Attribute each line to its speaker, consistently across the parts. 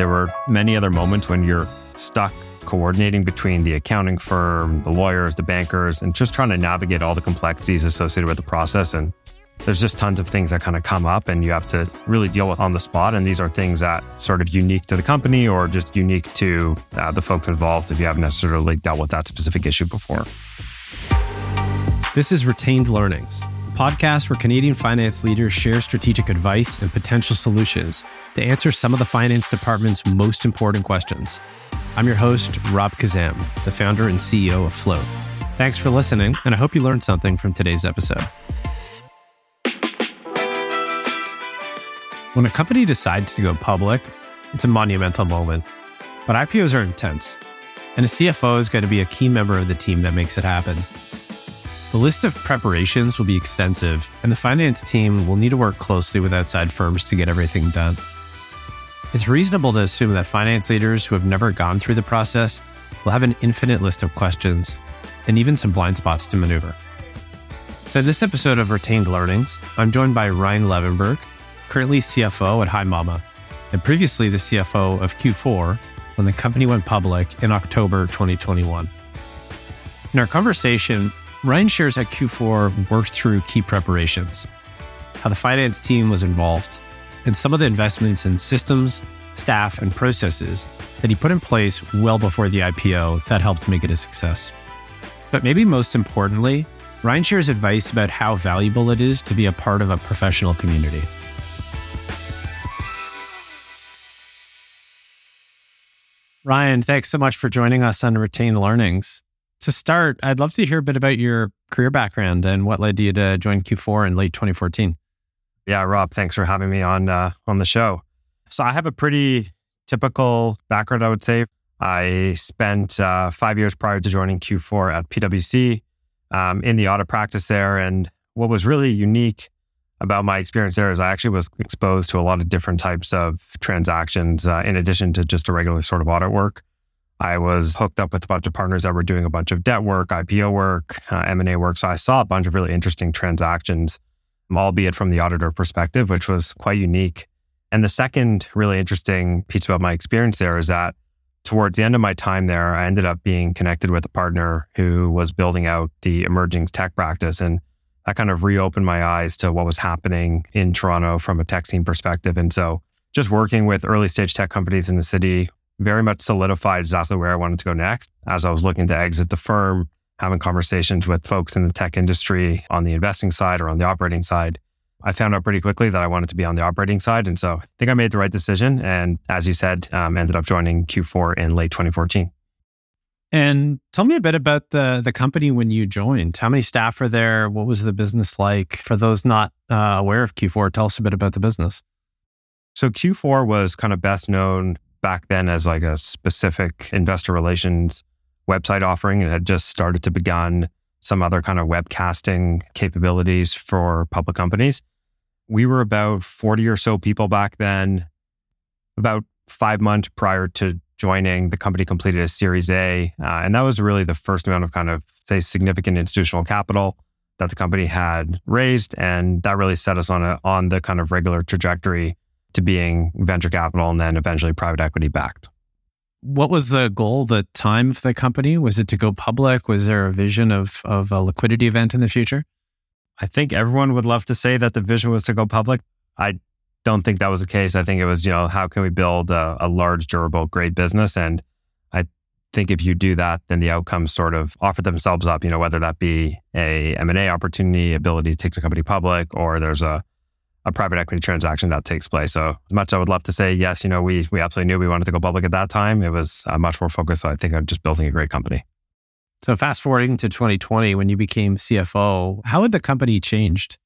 Speaker 1: There were many other moments when you're stuck coordinating between the accounting firm, the lawyers, the bankers, and just trying to navigate all the complexities associated with the process. And there's just tons of things that kind of come up and you have to really deal with on the spot. And these are things that sort of unique to the company or just unique to uh, the folks involved if you haven't necessarily dealt with that specific issue before.
Speaker 2: This is Retained Learnings, podcast where Canadian finance leaders share strategic advice and potential solutions to answer some of the finance department's most important questions. I'm your host, Rob Khazzam, the founder and CEO of Float. Thanks for listening, and I hope you learned something from today's episode. When a company decides to go public, it's a monumental moment. But IPOs are intense, and a CFO is going to be a key member of the team that makes it happen. The list of preparations will be extensive, and the finance team will need to work closely with outside firms to get everything done. It's reasonable to assume that finance leaders who have never gone through the process will have an infinite list of questions and even some blind spots to maneuver. So, in this episode of Retained Learnings, I'm joined by Ryan Levenberg, currently CFO at HiMama, and previously the CFO of Q4 when the company went public in October 2021. In our conversation, Ryan shares how Q4 worked through key preparations, how the finance team was involved, and some of the investments in systems, staff, and processes that he put in place well before the IPO that helped make it a success. But maybe most importantly, Ryan shares advice about how valuable it is to be a part of a professional community. Ryan, thanks so much for joining us on Retained Learnings. To start, I'd love to hear a bit about your career background and what led you to join Q4 in late 2014.
Speaker 1: Yeah, Rob, thanks for having me on uh, on the show. So I have a pretty typical background, I would say. I spent uh, five years prior to joining Q4 at PwC um, in the audit practice there, and what was really unique about my experience there is I actually was exposed to a lot of different types of transactions uh, in addition to just a regular sort of audit work. I was hooked up with a bunch of partners that were doing a bunch of debt work, IPO work, uh, M&A work. So I saw a bunch of really interesting transactions, albeit from the auditor perspective, which was quite unique. And the second really interesting piece about my experience there is that towards the end of my time there, I ended up being connected with a partner who was building out the emerging tech practice. And that kind of reopened my eyes to what was happening in Toronto from a tech scene perspective. And so just working with early stage tech companies in the city very much solidified exactly where I wanted to go next as I was looking to exit the firm, having conversations with folks in the tech industry on the investing side or on the operating side. I found out pretty quickly that I wanted to be on the operating side. And so I think I made the right decision. And as you said, um, ended up joining Q4 in late 2014.
Speaker 2: And tell me a bit about the the company when you joined. How many staff are there? What was the business like? For those not uh, aware of Q4, tell us a bit about the business.
Speaker 1: So Q4 was kind of best known back then as like a specific investor relations website offering and had just started to begin some other kind of webcasting capabilities for public companies. We were about 40 or so people back then. About five months prior to joining, the company completed a Series A. Uh, and that was really the first amount of kind of, say, significant institutional capital that the company had raised. And that really set us on a on the kind of regular trajectory to being venture capital and then eventually private equity backed.
Speaker 2: What was the goal, the time of the company? Was it to go public? Was there a vision of, of a liquidity event in the future?
Speaker 1: I think everyone would love to say that the vision was to go public. I don't think that was the case. I think it was, you know, how can we build a, a large, durable, great business? And I think if you do that, then the outcomes sort of offer themselves up, you know, whether that be a M&A opportunity, ability to take the company public, or there's a, a private equity transaction that takes place. So as much as I would love to say, yes, you know, we, we absolutely knew we wanted to go public at that time. It was uh, much more focused, I think, on just building a great company.
Speaker 2: So fast forwarding to 2020, when you became CFO, how had the company changed?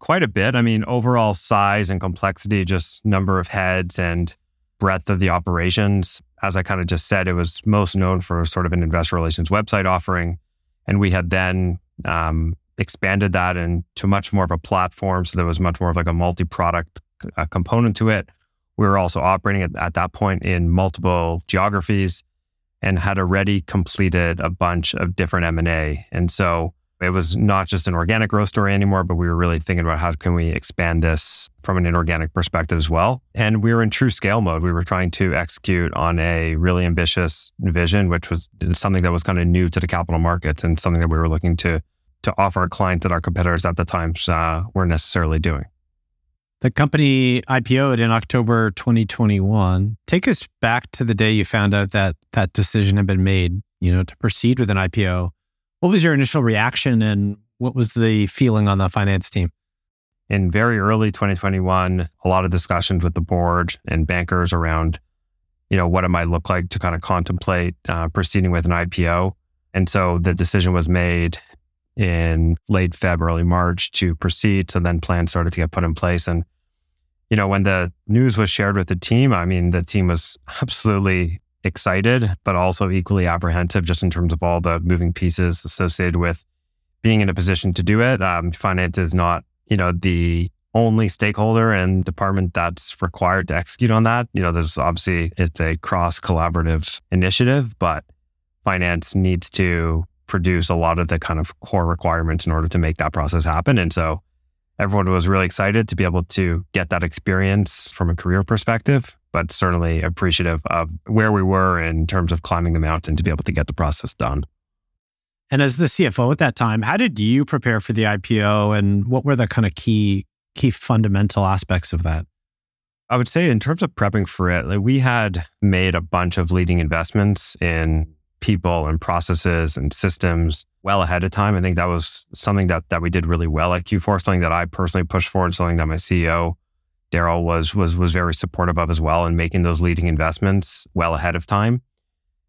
Speaker 1: quite a bit. I mean, overall size and complexity, just number of heads and breadth of the operations. As I kind of just said, it was most known for sort of an investor relations website offering. And we had then um, expanded that into much more of a platform. So there was much more of like a multi product uh, component to it. We were also operating at, at that point in multiple geographies and had already completed a bunch of different M&A. And so It was not just an organic growth story anymore, but we were really thinking about how can we expand this from an inorganic perspective as well. And we were in true scale mode. We were trying to execute on a really ambitious vision, which was something that was kind of new to the capital markets and something that we were looking to to offer our clients that our competitors at the time uh, weren't necessarily doing.
Speaker 2: The company IPO'd in October 2021. Take us back to the day you found out that that decision had been made, you know, to proceed with an IPO. What was your initial reaction and what was the feeling on the finance team?
Speaker 1: In very early 2021, a lot of discussions with the board and bankers around, you know, what it might look like to kind of contemplate uh, proceeding with an IPO. And so the decision was made in late Feb, early March to proceed. So then plans started to get put in place. And, you know, when the news was shared with the team, I mean, the team was absolutely excited, but also equally apprehensive just in terms of all the moving pieces associated with being in a position to do it. Um, finance is not, you know, the only stakeholder and department that's required to execute on that. You know, there's obviously it's a cross collaborative initiative, but finance needs to produce a lot of the kind of core requirements in order to make that process happen. And so everyone was really excited to be able to get that experience from a career perspective, but certainly appreciative of where we were in terms of climbing the mountain to be able to get the process done.
Speaker 2: And as the CFO at that time, how did you prepare for the IPO and what were the kind of key key fundamental aspects of that?
Speaker 1: I would say in terms of prepping for it, like we had made a bunch of leading investments in people and processes and systems well ahead of time. I think that was something that that we did really well at Q4, something that I personally pushed forward, something that my CEO Darrell was was was very supportive of as well, and making those leading investments well ahead of time.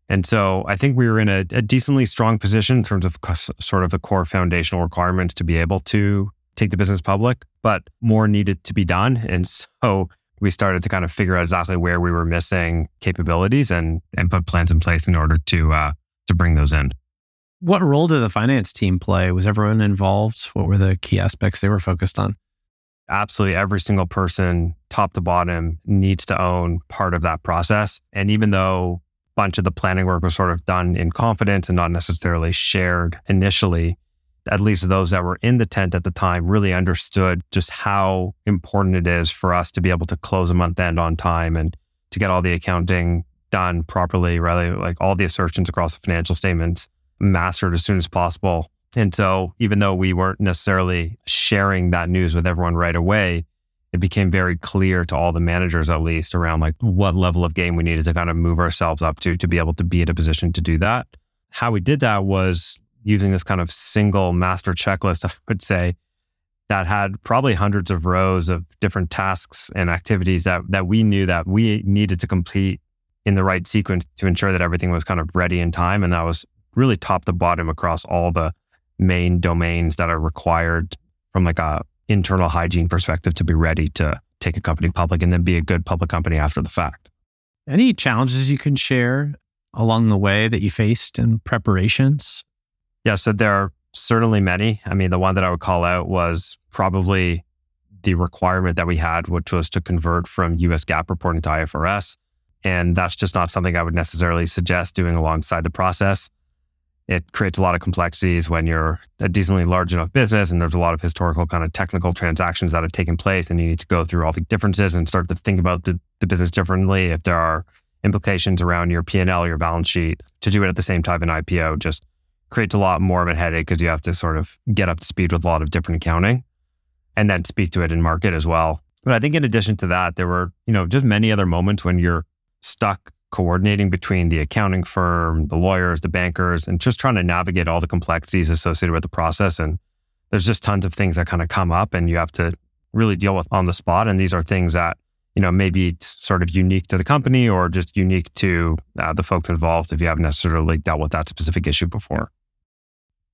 Speaker 1: And so I think we were in a, a decently strong position in terms of sort of the core foundational requirements to be able to take the business public, but more needed to be done. And so we started to kind of figure out exactly where we were missing capabilities and and put plans in place in order to uh, to bring those in.
Speaker 2: What role did the finance team play? Was everyone involved? What were the key aspects they were focused on?
Speaker 1: Absolutely, every single person, top to bottom, needs to own part of that process. And even though a bunch of the planning work was sort of done in confidence and not necessarily shared initially, at least those that were in the tent at the time, really understood just how important it is for us to be able to close a month end on time and to get all the accounting done properly, really like all the assertions across the financial statements mastered as soon as possible. And so, even though we weren't necessarily sharing that news with everyone right away, it became very clear to all the managers, at least, around like what level of game we needed to kind of move ourselves up to to be able to be in a position to do that. How we did that was using this kind of single master checklist, I would say, that had probably hundreds of rows of different tasks and activities that, that we knew that we needed to complete in the right sequence to ensure that everything was kind of ready in time. And that was really top to bottom across all the main domains that are required from like a internal hygiene perspective to be ready to take a company public and then be a good public company after the fact.
Speaker 2: Any challenges you can share along the way that you faced in preparations?
Speaker 1: Yeah, so there are certainly many. I mean, the one that I would call out was probably the requirement that we had, which was to convert from US GAAP reporting to IFRS. And that's just not something I would necessarily suggest doing alongside the process. It creates a lot of complexities when you're a decently large enough business and there's a lot of historical kind of technical transactions that have taken place and you need to go through all the differences and start to think about the, the business differently. If there are implications around your P&L, your balance sheet, to do it at the same time in IPO just creates a lot more of a headache because you have to sort of get up to speed with a lot of different accounting and then speak to it in market as well. But I think in addition to that, there were, you know, just many other moments when you're stuck coordinating between the accounting firm, the lawyers, the bankers, and just trying to navigate all the complexities associated with the process. And there's just tons of things that kind of come up and you have to really deal with on the spot. And these are things that, you know, maybe sort of unique to the company or just unique to uh, the folks involved if you haven't necessarily dealt with that specific issue before.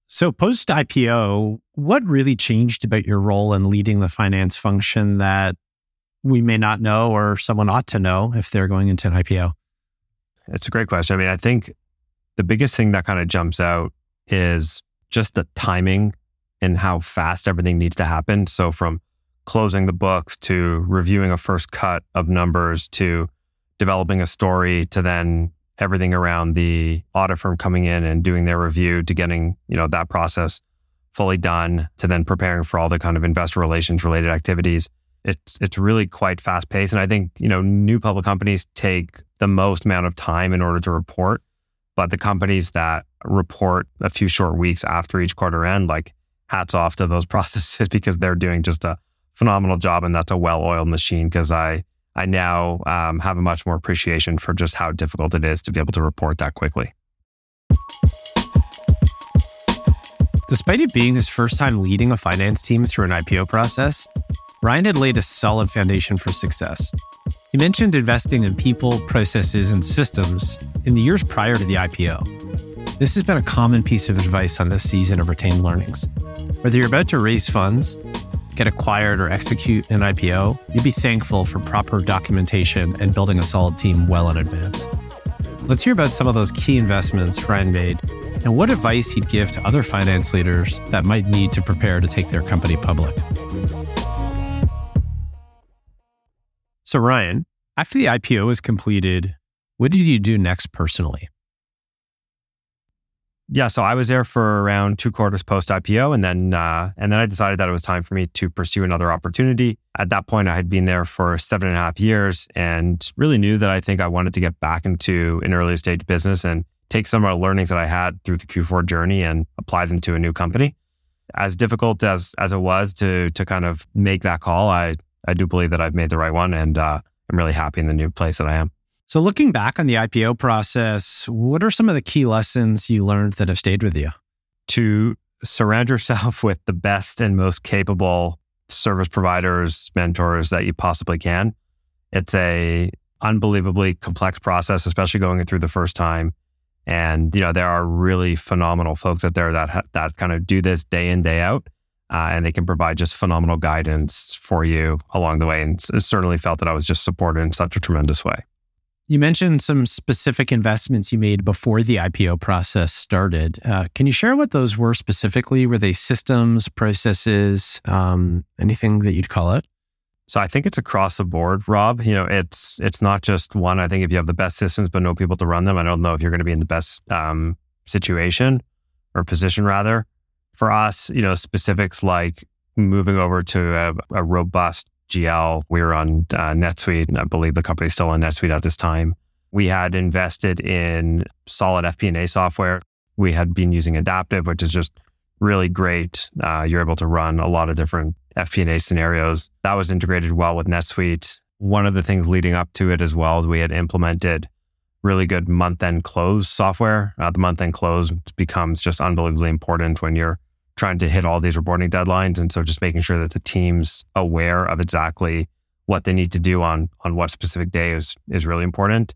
Speaker 2: So, post IPO, what really changed about your role in leading the finance function that we may not know or someone ought to know if they're going into an IPO?
Speaker 1: It's a great question. I mean, I think the biggest thing that kind of jumps out is just the timing and how fast everything needs to happen. So, from closing the books to reviewing a first cut of numbers to developing a story to then everything around the audit firm coming in and doing their review to getting, you know, that process fully done to then preparing for all the kind of investor relations related activities. It's it's really quite fast paced. And I think, you know, new public companies take the most amount of time in order to report. But the companies that report a few short weeks after each quarter end, like hats off to those processes because they're doing just a phenomenal job. And that's a well oiled machine because I I now um, have a much more appreciation for just how difficult it is to be able to report that quickly.
Speaker 2: Despite it being his first time leading a finance team through an IPO process, Ryan had laid a solid foundation for success. He mentioned investing in people, processes, and systems in the years prior to the IPO. This has been a common piece of advice on this season of retained learnings. Whether you're about to raise funds, get acquired, or execute an IPO, you'd be thankful for proper documentation and building a solid team well in advance. Let's hear about some of those key investments Ryan made and what advice he'd give to other finance leaders that might need to prepare to take their company public. So, Ryan, after the IPO was completed, what did you do next personally?
Speaker 1: Yeah, so I was there for around two quarters post IPO, and then uh, and then I decided that it was time for me to pursue another opportunity. At that point, I had been there for seven and a half years, and really knew that I think I wanted to get back into an early stage business and take some of the learnings that I had through the Q4 journey and apply them to a new company. As difficult as as it was to to kind of make that call, I I do believe that I've made the right one, and uh, I'm really happy in the new place that I am.
Speaker 2: So, looking back on the IPO process, what are some of the key lessons you learned that have stayed with you?
Speaker 1: To surround yourself with the best and most capable service providers, mentors that you possibly can. It's a unbelievably complex process, especially going through the first time. And you know there are really phenomenal folks out there that ha- that kind of do this day in day out, uh, and they can provide just phenomenal guidance for you along the way. And certainly felt that I was just supported in such a tremendous way.
Speaker 2: You mentioned some specific investments you made before the IPO process started. Uh, can you share what those were specifically? Were they systems, processes, um, anything that you'd call it?
Speaker 1: So I think it's across the board, Rob. You know, it's it's not just one. I think if you have the best systems but no people to run them, I don't know if you're going to be in the best um, situation or position rather. For us, you know, specifics like moving over to a, a robust GL. We were on uh, NetSuite, and I believe the company's still on NetSuite at this time. We had invested in solid FP&A software. We had been using Adaptive, which is just really great. Uh, you're able to run a lot of different FP&A scenarios. That was integrated well with NetSuite. One of the things leading up to it as well is we had implemented really good month-end close software. Uh, the month-end close becomes just unbelievably important when you're trying to hit all these reporting deadlines. And so just making sure that the team's aware of exactly what they need to do on, on what specific day is, is really important.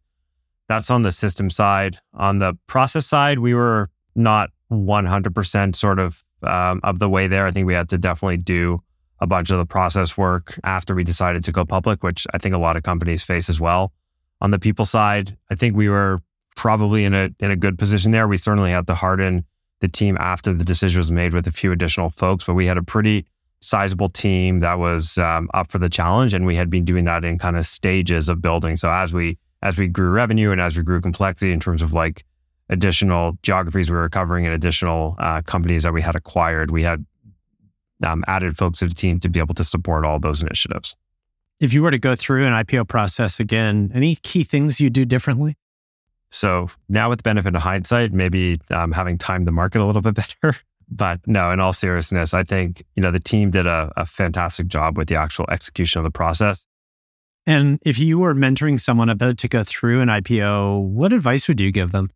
Speaker 1: That's on the system side. On the process side, we were not 100% sort of um, of the way there. I think we had to definitely do a bunch of the process work after we decided to go public, which I think a lot of companies face as well. On the people side, I think we were probably in a in a good position there. We certainly had to harden the team after the decision was made with a few additional folks, but we had a pretty sizable team that was um, up for the challenge, and we had been doing that in kind of stages of building. So as we as we grew revenue and as we grew complexity in terms of like additional geographies we were covering and additional uh, companies that we had acquired, we had um, added folks to the team to be able to support all those initiatives.
Speaker 2: If you were to go through an IPO process again, any key things you do differently?
Speaker 1: So now, with the benefit of hindsight, maybe um, having timed the market a little bit better. But no, in all seriousness, I think you know the team did a, a fantastic job with the actual execution of the process.
Speaker 2: And if you were mentoring someone about to go through an IPO, what advice would you give them?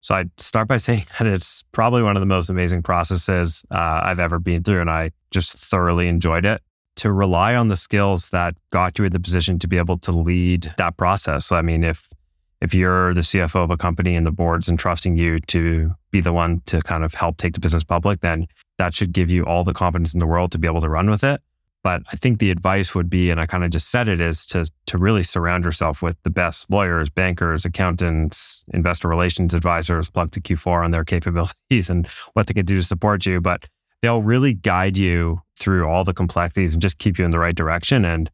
Speaker 1: So I'd start by saying that it's probably one of the most amazing processes uh, I've ever been through, and I just thoroughly enjoyed it. To rely on the skills that got you in the position to be able to lead that process. I mean, if if you're the CFO of a company and the board's entrusting you to be the one to kind of help take the business public, then that should give you all the confidence in the world to be able to run with it. But I think the advice would be, and I kind of just said it, is to to really surround yourself with the best lawyers, bankers, accountants, investor relations advisors, plug to Q4 on their capabilities and what they can do to support you. But they'll really guide you through all the complexities and just keep you in the right direction. And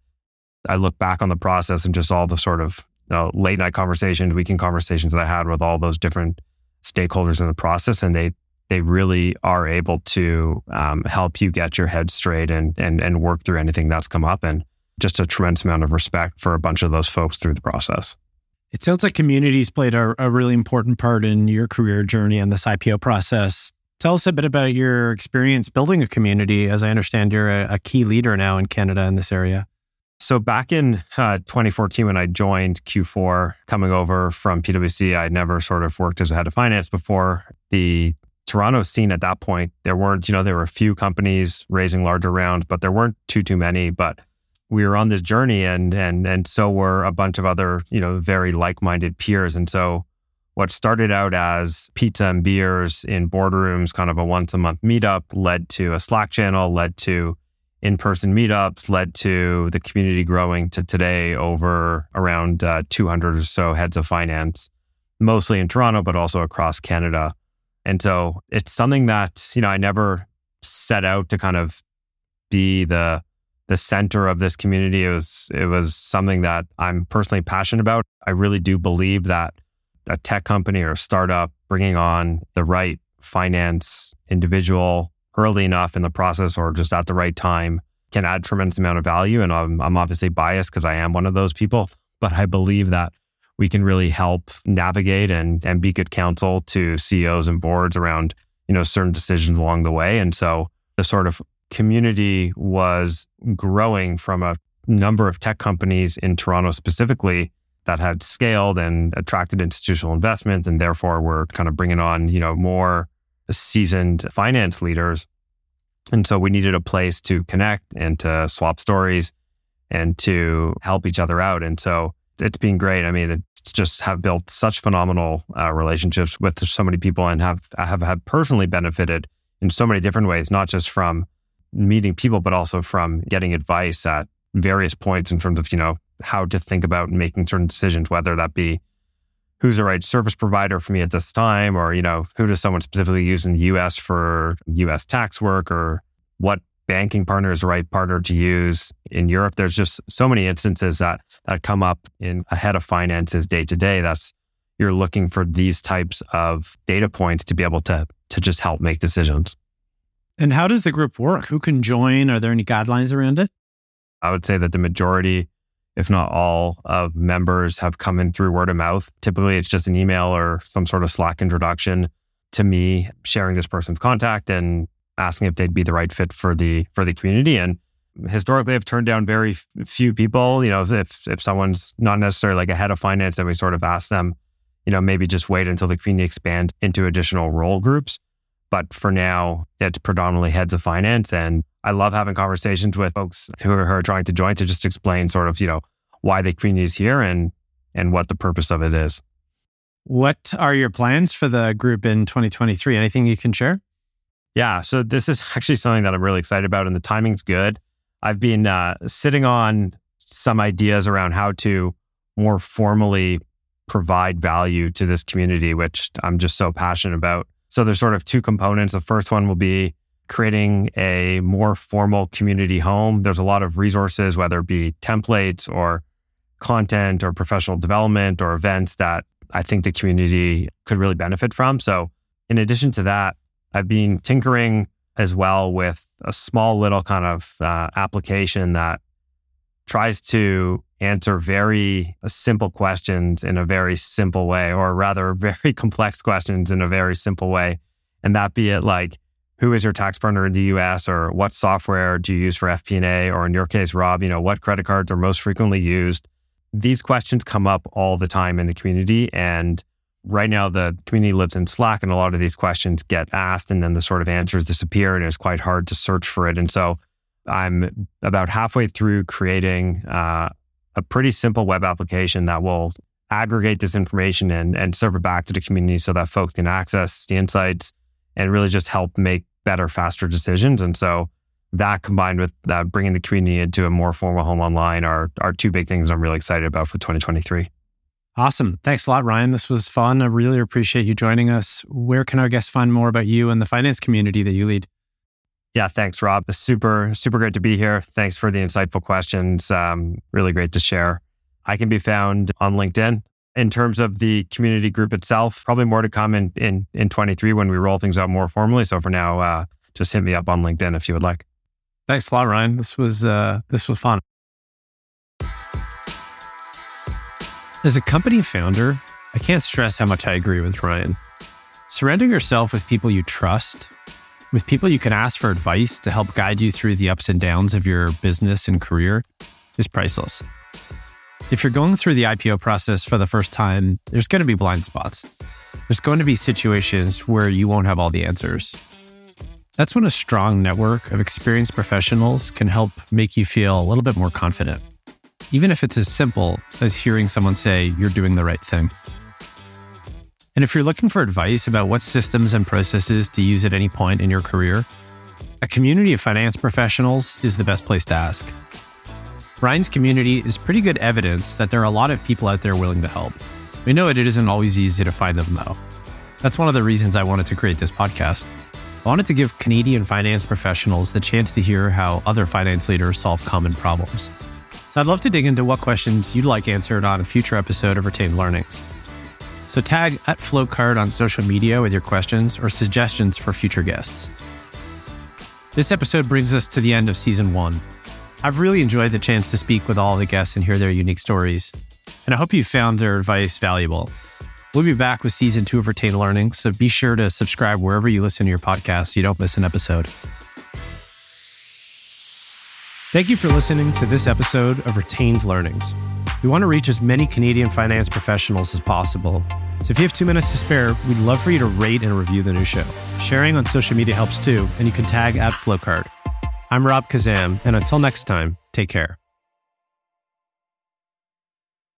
Speaker 1: I look back on the process and just all the sort of know, late night conversations, weekend conversations that I had with all those different stakeholders in the process, and they they really are able to um, help you get your head straight and, and, and work through anything that's come up. And just a tremendous amount of respect for a bunch of those folks through the process.
Speaker 2: It sounds like communities played a, a really important part in your career journey and this IPO process. Tell us a bit about your experience building a community. As I understand, you're a, a key leader now in Canada in this area.
Speaker 1: So back in uh, 2014, when I joined Q4, coming over from PwC, I'd never sort of worked as a head of finance before. The Toronto scene at that point, there weren't, you know, there were a few companies raising larger rounds, but there weren't too too many. But we were on this journey, and and and so were a bunch of other, you know, very like minded peers. And so what started out as pizza and beers in boardrooms, kind of a once a month meetup, led to a Slack channel, led to in person meetups, led to the community growing to today over around uh, 200 or so heads of finance, mostly in Toronto, but also across Canada. And so it's something that, you know, I never set out to kind of be the the center of this community. It was it was something that I'm personally passionate about. I really do believe that a tech company or a startup bringing on the right finance individual early enough in the process or just at the right time can add tremendous amount of value. And I'm, I'm obviously biased because I am one of those people, but I believe that we can really help navigate and, and be good counsel to CEOs and boards around, you know, certain decisions along the way. And so the sort of community was growing from a number of tech companies in Toronto specifically that had scaled and attracted institutional investment and therefore were kind of bringing on, you know, more seasoned finance leaders. And so we needed a place to connect and to swap stories and to help each other out. And so it's been great. I mean, it's just have built such phenomenal uh, relationships with so many people and have have had personally benefited in so many different ways, not just from meeting people, but also from getting advice at various points in terms of, you know, how to think about making certain decisions, whether that be who's the right service provider for me at this time, or, you know, who does someone specifically use in the US for US tax work, or what banking partner is the right partner to use in Europe. There's just so many instances that that come up in a head of finances day to day. That's you're looking for these types of data points to be able to to just help make decisions.
Speaker 2: And how does the group work? Who can join? Are there any guidelines around it?
Speaker 1: I would say that the majority, if not all, of members have come in through word of mouth. Typically, it's just an email or some sort of Slack introduction to me, sharing this person's contact and asking if they'd be the right fit for the for the community. And historically, I've turned down very few people. You know, if if someone's not necessarily like a head of finance, then we sort of ask them, you know, maybe just wait until the community expands into additional role groups. But for now, it's predominantly heads of finance. And I love having conversations with folks who are, who are trying to join to just explain sort of, you know, why the community is here and and what the purpose of it is.
Speaker 2: What are your plans for the group in 2023? Anything you can share?
Speaker 1: Yeah. So this is actually something that I'm really excited about, and the timing's good. I've been uh, sitting on some ideas around how to more formally provide value to this community, which I'm just so passionate about. So there's sort of two components. The first one will be creating a more formal community home. There's a lot of resources, whether it be templates or content or professional development or events that I think the community could really benefit from. So in addition to that, I've been tinkering as well with a small little kind of uh, application that tries to answer very simple questions in a very simple way, or rather, very complex questions in a very simple way. And that be it like, who is your tax partner in the US, or what software do you use for FP&A, or in your case, Rob, you know, what credit cards are most frequently used? These questions come up all the time in the community. And right now the community lives in Slack and a lot of these questions get asked and then the sort of answers disappear and it's quite hard to search for it. And so I'm about halfway through creating uh, a pretty simple web application that will aggregate this information and, and serve it back to the community so that folks can access the insights and really just help make better, faster decisions. And so that combined with uh, bringing the community into a more formal home online are, are two big things I'm really excited about for 2023.
Speaker 2: Awesome. Thanks a lot, Ryan. This was fun. I really appreciate you joining us. Where can our guests find more about you and the finance community that you lead?
Speaker 1: Yeah, thanks, Rob. It's super, super great to be here. Thanks for the insightful questions. Um, really great to share. I can be found on LinkedIn In terms of the community group itself, probably more to come in in in 23 when we roll things out more formally. So for now, uh, just hit me up on LinkedIn if you would like.
Speaker 2: Thanks a lot, Ryan. This was uh, this was fun. As a company founder, I can't stress how much I agree with Ryan. Surrounding yourself with people you trust, with people you can ask for advice to help guide you through the ups and downs of your business and career, is priceless. If you're going through the IPO process for the first time, there's going to be blind spots. There's going to be situations where you won't have all the answers. That's when a strong network of experienced professionals can help make you feel a little bit more confident even if it's as simple as hearing someone say you're doing the right thing. And if you're looking for advice about what systems and processes to use at any point in your career, a community of finance professionals is the best place to ask. Ryan's community is pretty good evidence that there are a lot of people out there willing to help. We know it isn't always easy to find them, though. That's one of the reasons I wanted to create this podcast. I wanted to give Canadian finance professionals the chance to hear how other finance leaders solve common problems. So I'd love to dig into what questions you'd like answered on a future episode of Retained Learnings. So tag at Floatcard on social media with your questions or suggestions for future guests. This episode brings us to the end of season one. I've really enjoyed the chance to speak with all the guests and hear their unique stories, and I hope you found their advice valuable. We'll be back with season two of Retained Learning, so be sure to subscribe wherever you listen to your podcast so you don't miss an episode. Thank you for listening to this episode of Retained Learnings. We want to reach as many Canadian finance professionals as possible. So if you have two minutes to spare, we'd love for you to rate and review the new show. Sharing on social media helps too, and you can tag at Floatcard. I'm Rob Khazzam, and until next time, take care.